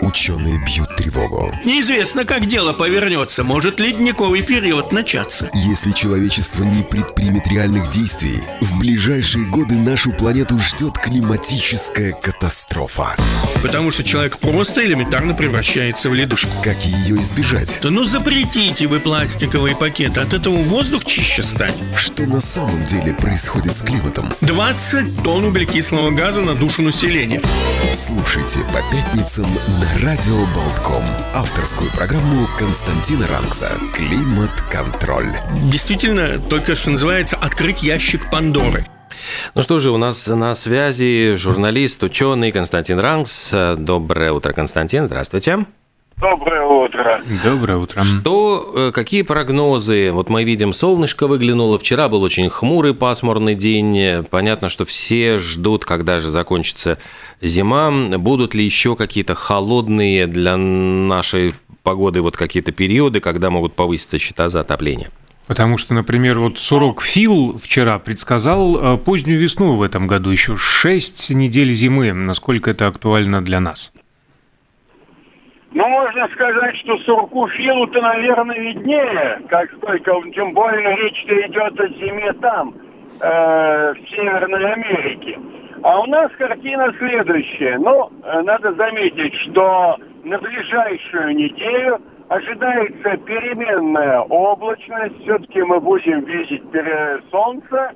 Ученые бьют тревогу. Неизвестно, как дело повернется. Может ледниковый период начаться. Если человечество не предпримет реальных действий, в ближайшие годы нашу планету ждет климатическая катастрофа. Потому что человек просто элементарно превращается в ледушку. Как ее избежать? Да ну запретите вы пластиковые пакеты, от этого воздух чище станет. Что на самом деле происходит с климатом? 20 тонн углекислого газа на душу населения. Слушайте по пятницам на Радио Болтком. Авторскую программу Константина Ранкса «Климат-контроль». Действительно, только что называется «Открыть ящик Пандоры». Ну что же, у нас на связи журналист, ученый Константин Ранкс. Доброе утро, Константин. Здравствуйте. Доброе утро. Доброе утро. Что, э, какие прогнозы? Вот мы видим, солнышко выглянуло. Вчера был очень хмурый пасмурный день. Понятно, что все ждут, когда же закончится зима. Будут ли еще какие-то холодные для нашей погоды вот какие-то периоды, когда могут повыситься счета за отопление? Потому что, например, вот Сурок Фил вчера предсказал э, позднюю весну в этом году, еще 6 недель зимы. Насколько это актуально для нас? Ну, можно сказать, что Сурку Филу-то, наверное, виднее, как только, тем более речь-то идет о зиме там, э, в Северной Америке. А у нас картина следующая. Ну, э, надо заметить, что на ближайшую неделю ожидается переменная облачность. Все-таки мы будем видеть солнце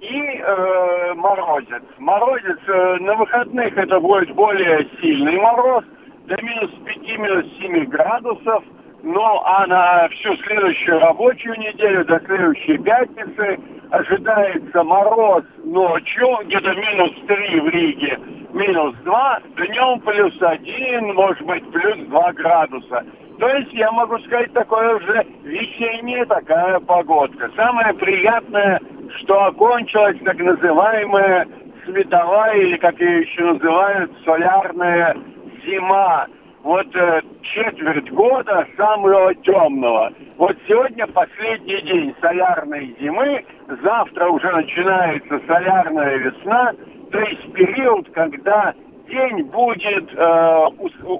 и э, морозец. Морозец э, на выходных это будет более сильный мороз – до минус 5, минус 7 градусов. Ну, а на всю следующую рабочую неделю, до следующей пятницы, ожидается мороз ночью, где-то минус 3 в Риге, минус 2, днем плюс 1, может быть, плюс 2 градуса. То есть, я могу сказать, такое уже весенняя такая погодка. Самое приятное, что окончилась так называемая световая, или как ее еще называют, солярная зима. Вот э, четверть года самого темного. Вот сегодня последний день солярной зимы, завтра уже начинается солярная весна, то есть период, когда день будет э,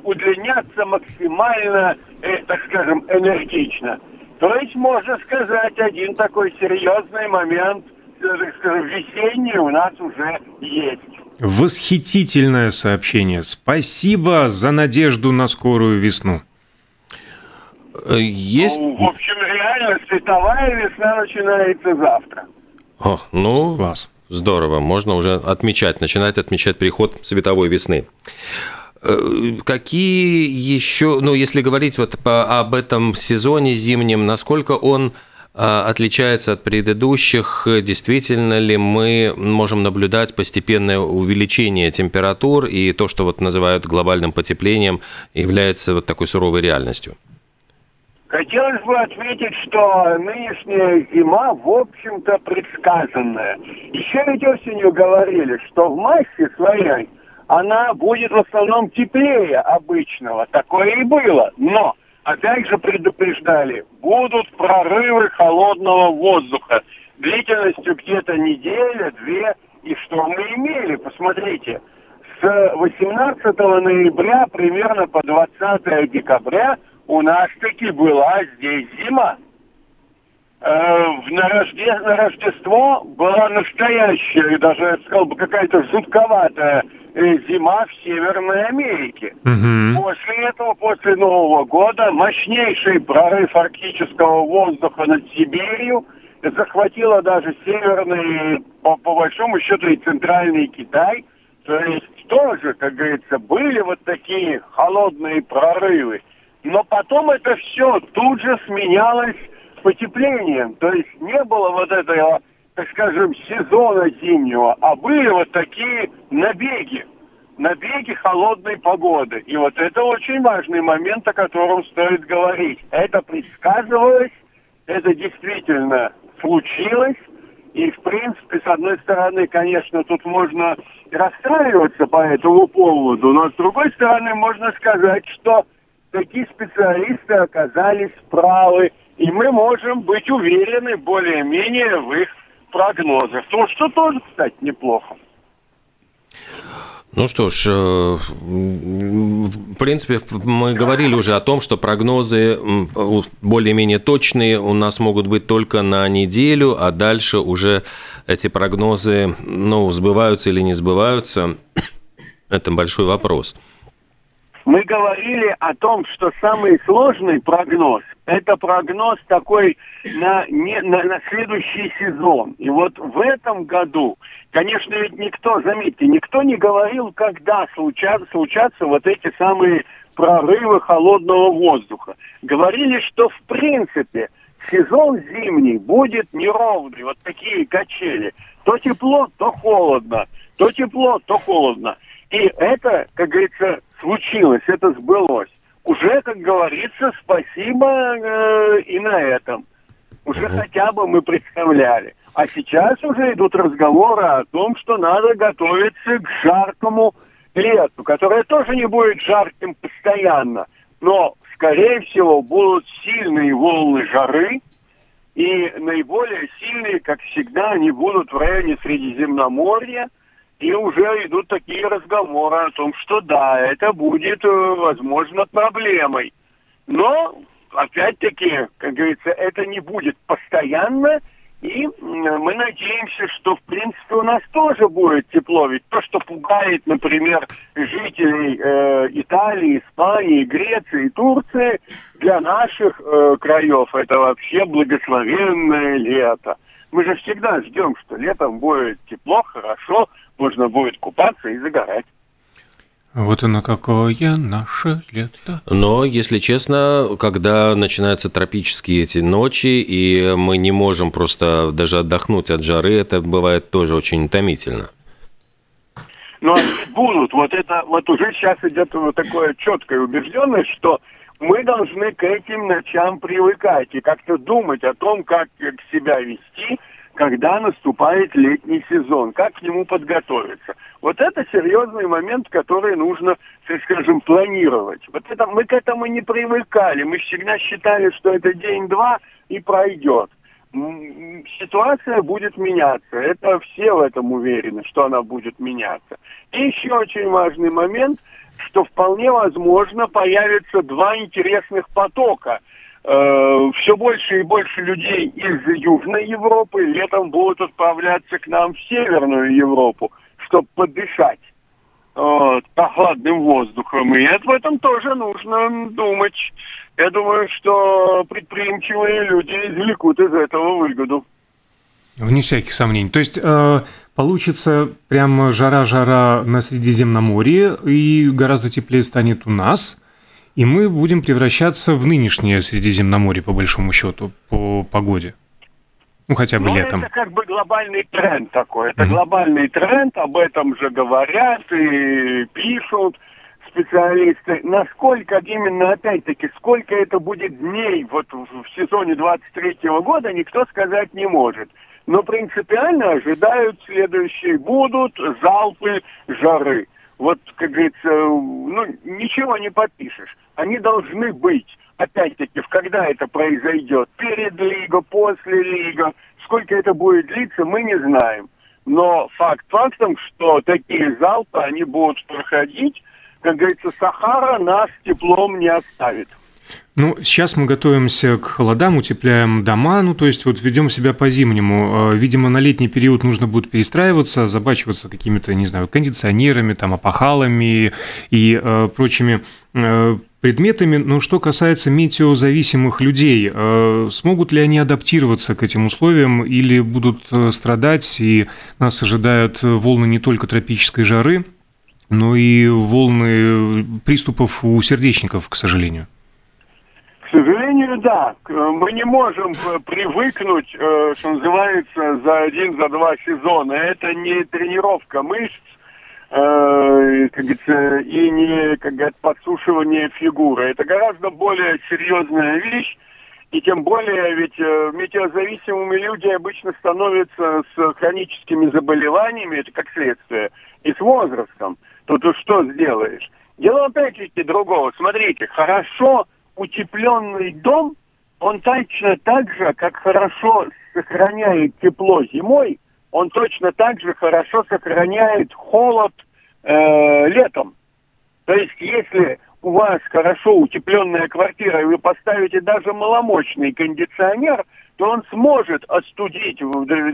удлиняться максимально, э, так скажем, энергично. То есть, можно сказать, один такой серьезный момент, так скажем, весенний у нас уже есть. Восхитительное сообщение. Спасибо за надежду на скорую весну. Э, есть... Ну, в общем, реально световая весна начинается завтра. О, ну, Класс. Здорово. Можно уже отмечать, начинать отмечать приход световой весны. Э, какие еще, ну, если говорить вот по, об этом сезоне зимнем, насколько он а, отличается от предыдущих? Действительно ли мы можем наблюдать постепенное увеличение температур и то, что вот называют глобальным потеплением, является вот такой суровой реальностью? Хотелось бы отметить, что нынешняя зима, в общем-то, предсказанная. Еще ведь осенью говорили, что в массе своей она будет в основном теплее обычного. Такое и было. Но опять же предупреждали, будут прорывы холодного воздуха длительностью где-то неделя, две. И что мы имели? Посмотрите, с 18 ноября примерно по 20 декабря у нас таки была здесь зима. Э, на, Рожде... на Рождество была настоящая, даже я сказал бы, какая-то жутковатая Э, зима в Северной Америке. Угу. После этого, после Нового года, мощнейший прорыв арктического воздуха над Сибирью захватила даже северный, по, по большому счету, и центральный Китай. То есть тоже, как говорится, были вот такие холодные прорывы. Но потом это все тут же сменялось потеплением. То есть не было вот этого так скажем, сезона зимнего, а были вот такие набеги, набеги холодной погоды. И вот это очень важный момент, о котором стоит говорить. Это предсказывалось, это действительно случилось, и, в принципе, с одной стороны, конечно, тут можно расстраиваться по этому поводу, но с другой стороны, можно сказать, что такие специалисты оказались правы, и мы можем быть уверены более-менее в их прогнозах. То, что тоже, кстати, неплохо. Ну что ж, э, в принципе, мы говорили уже о том, что прогнозы более-менее точные у нас могут быть только на неделю, а дальше уже эти прогнозы, ну, сбываются или не сбываются, это большой вопрос. Мы говорили о том, что самый сложный прогноз – это прогноз такой на, не, на, на следующий сезон. И вот в этом году Конечно, ведь никто, заметьте, никто не говорил, когда случатся, случатся вот эти самые прорывы холодного воздуха. Говорили, что в принципе сезон зимний будет неровный, вот такие качели. То тепло, то холодно, то тепло, то холодно. И это, как говорится, случилось, это сбылось. Уже, как говорится, спасибо э, и на этом. Уже угу. хотя бы мы представляли. А сейчас уже идут разговоры о том, что надо готовиться к жаркому лету, которое тоже не будет жарким постоянно, но, скорее всего, будут сильные волны жары, и наиболее сильные, как всегда, они будут в районе Средиземноморья, и уже идут такие разговоры о том, что да, это будет, э, возможно, проблемой. Но, опять-таки, как говорится, это не будет постоянно, и мы надеемся, что, в принципе, у нас тоже будет тепло. Ведь то, что пугает, например, жителей э, Италии, Испании, Греции, Турции, для наших э, краев это вообще благословенное лето. Мы же всегда ждем, что летом будет тепло, хорошо, можно будет купаться и загорать. Вот оно какое наше лето. Но, если честно, когда начинаются тропические эти ночи, и мы не можем просто даже отдохнуть от жары, это бывает тоже очень утомительно. Но будут. Вот это вот уже сейчас идет вот такое четкое убежденность, что мы должны к этим ночам привыкать и как-то думать о том, как себя вести, когда наступает летний сезон, как к нему подготовиться. Вот это серьезный момент, который нужно, скажем, планировать. Вот это, мы к этому не привыкали, мы всегда считали, что это день-два и пройдет. Ситуация будет меняться, это все в этом уверены, что она будет меняться. И еще очень важный момент, что вполне возможно появятся два интересных потока – э, все больше и больше людей из Южной Европы летом будут отправляться к нам в Северную Европу, чтобы подышать вот, прохладным воздухом. И об этом тоже нужно думать. Я думаю, что предприимчивые люди извлекут из этого выгоду. Вне всяких сомнений. То есть э, получится прямо жара-жара на Средиземноморье, и гораздо теплее станет у нас – и мы будем превращаться в нынешнее Средиземноморье, по большому счету, по погоде. Ну, хотя бы ну, летом. Это как бы глобальный тренд такой. Это mm-hmm. глобальный тренд, об этом же говорят и пишут специалисты. Насколько именно, опять-таки, сколько это будет дней вот в сезоне 23 года, никто сказать не может. Но принципиально ожидают следующие. Будут залпы жары. Вот, как говорится, ну, ничего не подпишешь они должны быть. Опять-таки, когда это произойдет, перед лигой, после лига, сколько это будет длиться, мы не знаем. Но факт фактом, что такие залпы, они будут проходить, как говорится, Сахара нас теплом не оставит. Ну, сейчас мы готовимся к холодам, утепляем дома, ну, то есть вот ведем себя по-зимнему. Э, видимо, на летний период нужно будет перестраиваться, забачиваться какими-то, не знаю, кондиционерами, там, опахалами и э, прочими э, предметами. Но что касается метеозависимых людей, э, смогут ли они адаптироваться к этим условиям или будут э, страдать, и нас ожидают волны не только тропической жары, но и волны приступов у сердечников, к сожалению? К сожалению, да. Мы не можем э, привыкнуть, что называется, за один, за два сезона. Это не тренировка мышц, э, как говорится, и не, как говорят, подсушивание фигуры. Это гораздо более серьезная вещь, и тем более ведь э, метеозависимыми люди обычно становятся с хроническими заболеваниями, это как следствие, и с возрастом. Тут что сделаешь? Дело опять-таки другого. Смотрите, хорошо утепленный дом, он точно так же, как хорошо сохраняет тепло зимой, он точно так же хорошо сохраняет холод э, летом. То есть, если у вас хорошо утепленная квартира, и вы поставите даже маломощный кондиционер, то он сможет остудить,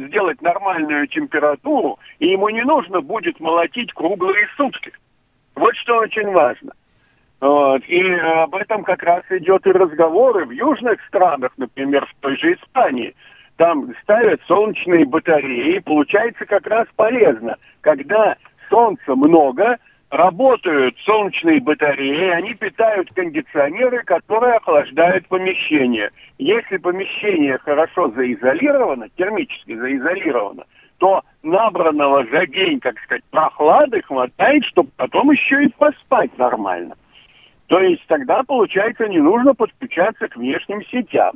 сделать нормальную температуру, и ему не нужно будет молотить круглые сутки. Вот что очень важно. Вот. И об этом как раз идет и разговоры в южных странах, например, в той же Испании. Там ставят солнечные батареи, получается как раз полезно. Когда солнца много, работают солнечные батареи, они питают кондиционеры, которые охлаждают помещение. Если помещение хорошо заизолировано, термически заизолировано, то набранного за день, как сказать, прохлады хватает, чтобы потом еще и поспать нормально. То есть тогда, получается, не нужно подключаться к внешним сетям.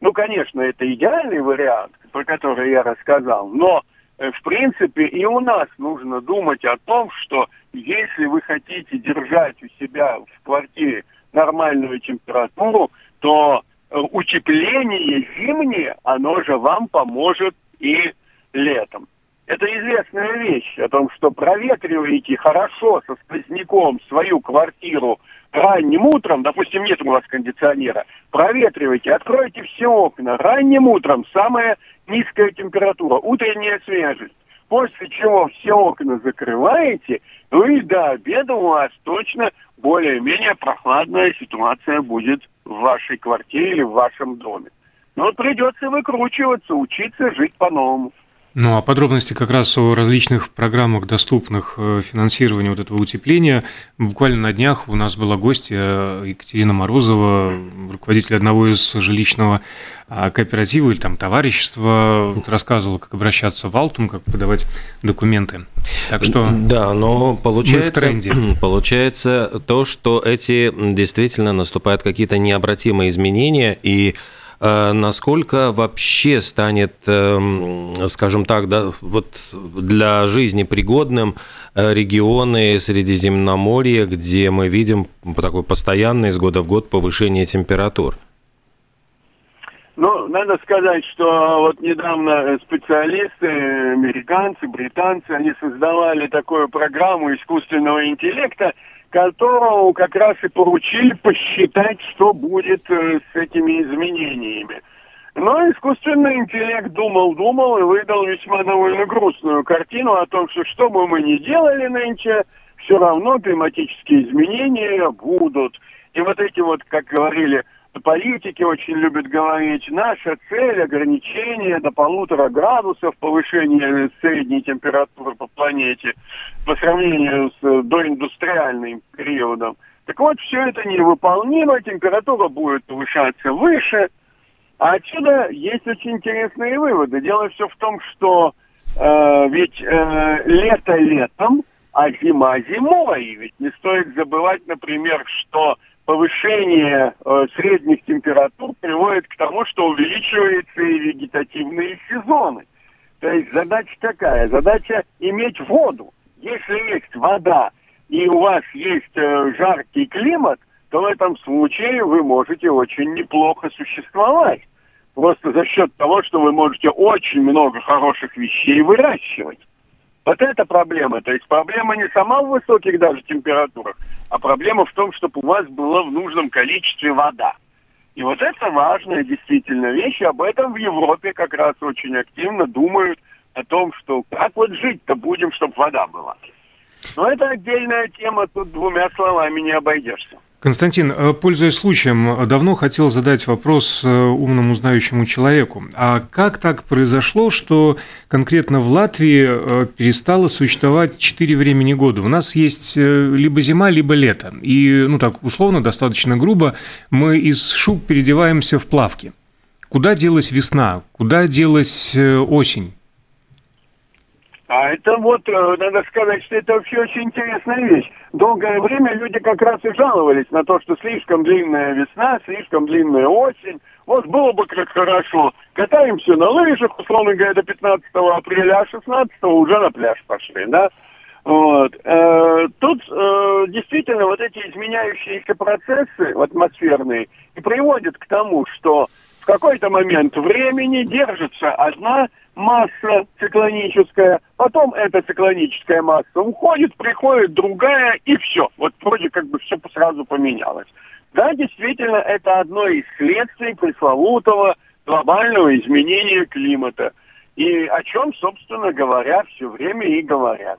Ну, конечно, это идеальный вариант, про который я рассказал, но Э, в принципе, и у нас нужно думать о том, что если вы хотите держать у себя в квартире нормальную температуру, то э, утепление зимнее, оно же вам поможет и летом. Это известная вещь о том, что проветриваете хорошо со сквозняком свою квартиру ранним утром, допустим, нет у вас кондиционера, проветривайте, откройте все окна. Ранним утром самая низкая температура, утренняя свежесть. После чего все окна закрываете, ну и до обеда у вас точно более-менее прохладная ситуация будет в вашей квартире или в вашем доме. Но придется выкручиваться, учиться жить по-новому. Ну, а подробности как раз о различных программах, доступных э, финансированию вот этого утепления. Буквально на днях у нас была гостья Екатерина Морозова, руководитель одного из жилищного а, кооператива или там товарищества, рассказывала, как обращаться в Алтум, как подавать документы. Так что да, но получается, в тренде. получается то, что эти действительно наступают какие-то необратимые изменения и насколько вообще станет, эм, скажем так, да, вот для жизни пригодным э, регионы Средиземноморья, где мы видим такое постоянное из года в год повышение температур? Ну, надо сказать, что вот недавно специалисты, американцы, британцы, они создавали такую программу искусственного интеллекта, которому как раз и поручили посчитать, что будет э, с этими изменениями. Но искусственный интеллект думал-думал и выдал весьма довольно грустную картину о том, что что бы мы ни делали нынче, все равно климатические изменения будут. И вот эти вот, как говорили политики очень любят говорить, наша цель ограничение до полутора градусов повышения средней температуры по планете по сравнению с доиндустриальным периодом. Так вот, все это невыполнимо, температура будет повышаться выше. А отсюда есть очень интересные выводы. Дело все в том, что э, ведь э, лето летом, а зима зимой. Ведь не стоит забывать, например, что повышение э, средних температур приводит к тому, что увеличиваются и вегетативные сезоны. То есть задача какая? Задача иметь воду. Если есть вода и у вас есть э, жаркий климат, то в этом случае вы можете очень неплохо существовать. Просто за счет того, что вы можете очень много хороших вещей выращивать. Вот это проблема. То есть проблема не сама в высоких даже температурах, а проблема в том, чтобы у вас была в нужном количестве вода. И вот это важная действительно вещь. И об этом в Европе как раз очень активно думают о том, что как вот жить-то будем, чтобы вода была. Но это отдельная тема, тут двумя словами не обойдешься. Константин, э, пользуясь случаем, давно хотел задать вопрос э, умному знающему человеку. А как так произошло, что конкретно в Латвии э, перестало существовать четыре времени года? У нас есть либо зима, либо лето. И, ну так, условно, достаточно грубо, мы из шуб переодеваемся в плавки. Куда делась весна? Куда делась осень? А это вот, э, надо сказать, что это вообще очень интересная вещь. Долгое время люди как раз и жаловались на то, что слишком длинная весна, слишком длинная осень. Вот было бы как хорошо. Катаемся на лыжах, условно говоря, до 15 апреля, а 16 уже на пляж пошли, да? Вот. Э, тут э, действительно вот эти изменяющиеся процессы атмосферные и приводят к тому, что в какой-то момент времени держится одна масса циклоническая, потом эта циклоническая масса уходит, приходит другая, и все. Вот вроде как бы все сразу поменялось. Да, действительно, это одно из следствий пресловутого глобального изменения климата. И о чем, собственно говоря, все время и говорят.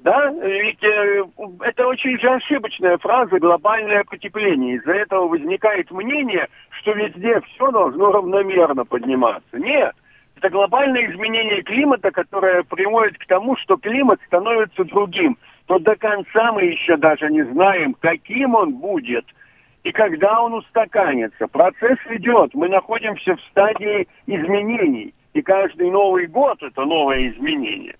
Да, ведь э, это очень же ошибочная фраза «глобальное потепление». Из-за этого возникает мнение, что везде все должно равномерно подниматься. Нет, это глобальное изменение климата, которое приводит к тому, что климат становится другим. Но до конца мы еще даже не знаем, каким он будет и когда он устаканится. Процесс идет, мы находимся в стадии изменений. И каждый Новый год это новое изменение.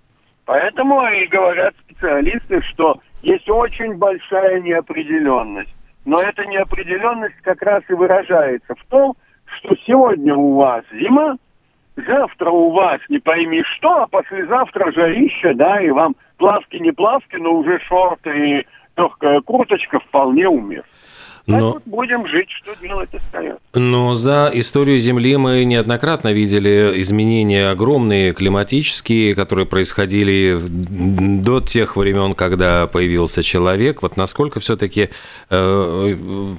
Поэтому и говорят специалисты, что есть очень большая неопределенность. Но эта неопределенность как раз и выражается в том, что сегодня у вас зима, завтра у вас не пойми что, а послезавтра жарище, да, и вам плавки не плавки, но уже шорты и легкая курточка вполне уместны. Но... Так будем жить, что делать остается. Но за историю Земли мы неоднократно видели изменения огромные климатические, которые происходили до тех времен, когда появился человек. Вот насколько все-таки э,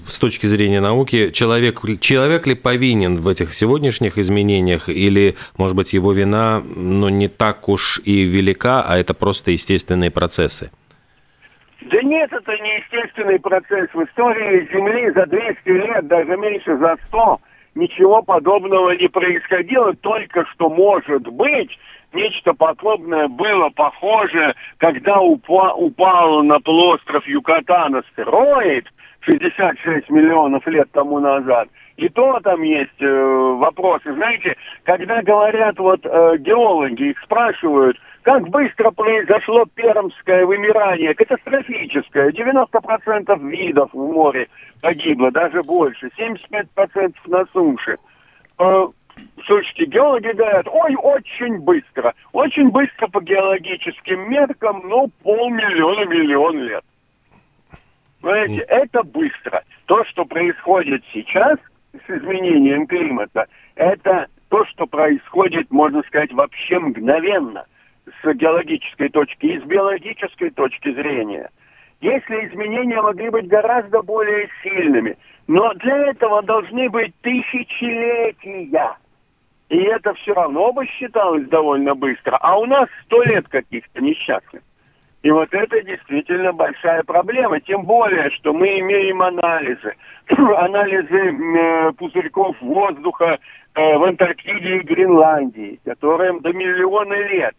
с точки зрения науки человек, человек ли повинен в этих сегодняшних изменениях или, может быть, его вина ну, не так уж и велика, а это просто естественные процессы? Да нет, это не естественный процесс. В истории Земли за 200 лет, даже меньше за 100, ничего подобного не происходило. Только что, может быть, нечто подобное было похоже, когда упа упал на полуостров Юкатан астероид 66 миллионов лет тому назад. И то там есть э, вопросы. Знаете, когда говорят вот э, геологи, их спрашивают – как быстро произошло пермское вымирание, катастрофическое. 90% видов в море погибло, даже больше. 75% на суше. Э, слушайте, геологи говорят, ой, очень быстро. Очень быстро по геологическим меркам, ну, полмиллиона, миллион лет. Понимаете, это быстро. То, что происходит сейчас с изменением климата, это то, что происходит, можно сказать, вообще мгновенно с геологической точки и с биологической точки зрения. Если изменения могли быть гораздо более сильными, но для этого должны быть тысячелетия. И это все равно бы считалось довольно быстро. А у нас сто лет каких-то несчастных. И вот это действительно большая проблема. Тем более, что мы имеем анализы. анализы э, пузырьков воздуха э, в Антарктиде и Гренландии, которым до миллиона лет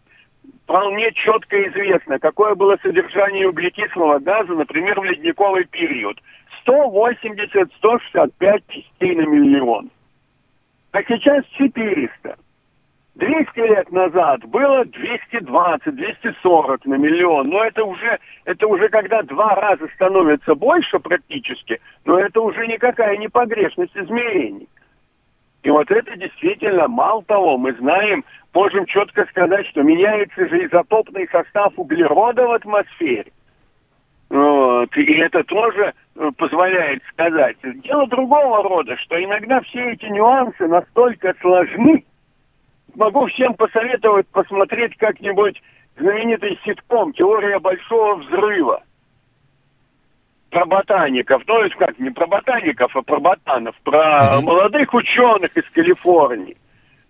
вполне четко известно, какое было содержание углекислого газа, например, в ледниковый период. 180-165 частей на миллион. А сейчас 400. 200 лет назад было 220-240 на миллион. Но это уже, это уже когда два раза становится больше практически, но это уже никакая не погрешность измерений. И вот это действительно, мало того, мы знаем, можем четко сказать, что меняется же изотопный состав углерода в атмосфере. Вот. И это тоже э, позволяет сказать. Дело другого рода, что иногда все эти нюансы настолько сложны. Могу всем посоветовать посмотреть как-нибудь знаменитый ситком «Теория большого взрыва» про ботаников, ну, как не про ботаников, а про ботанов, про mm-hmm. молодых ученых из Калифорнии.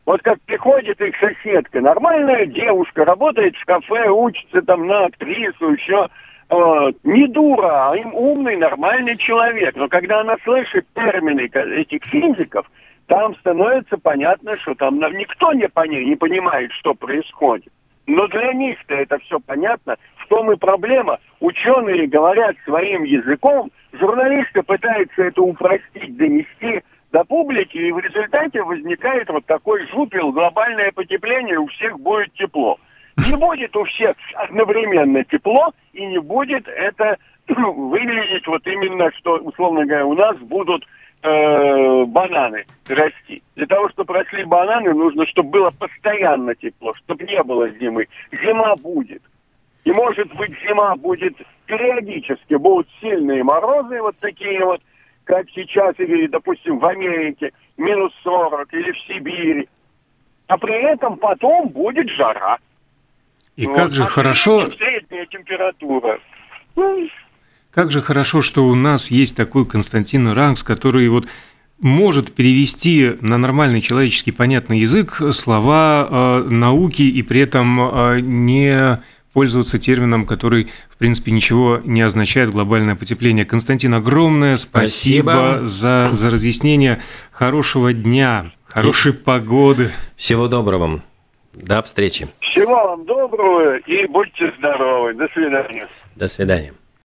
Вот как приходит их соседка, нормальная девушка, работает в кафе, учится там на актрису, еще э, не дура, а им умный, нормальный человек. Но когда она слышит термины этих физиков, там становится понятно, что там никто не, пони, не понимает, что происходит. Но для них-то это все понятно. В том и проблема. Ученые говорят своим языком, журналисты пытаются это упростить, донести до публики, и в результате возникает вот такой жупел, глобальное потепление, у всех будет тепло. Не будет у всех одновременно тепло, и не будет это выглядеть вот именно, что, условно говоря, у нас будут э, бананы расти. Для того, чтобы росли бананы, нужно, чтобы было постоянно тепло, чтобы не было зимы. Зима будет. И, может быть, зима будет периодически, будут сильные морозы, вот такие вот, как сейчас, или, допустим, в Америке, минус 40 или в Сибири. А при этом потом будет жара. И Вот. как же А хорошо, Средняя температура. Ну, как же хорошо, что у нас есть такой Константин Ранкс, который вот может перевести на нормальный человеческий понятный язык слова э, науки и при этом э, не пользоваться термином, который, в принципе, ничего не означает глобальное потепление. Константин, огромное спасибо, Спасибо. За, за разъяснение. Хорошего дня, хорошей погоды. Всего доброго вам. До встречи. Всего вам доброго и будьте здоровы. До свидания. До свидания.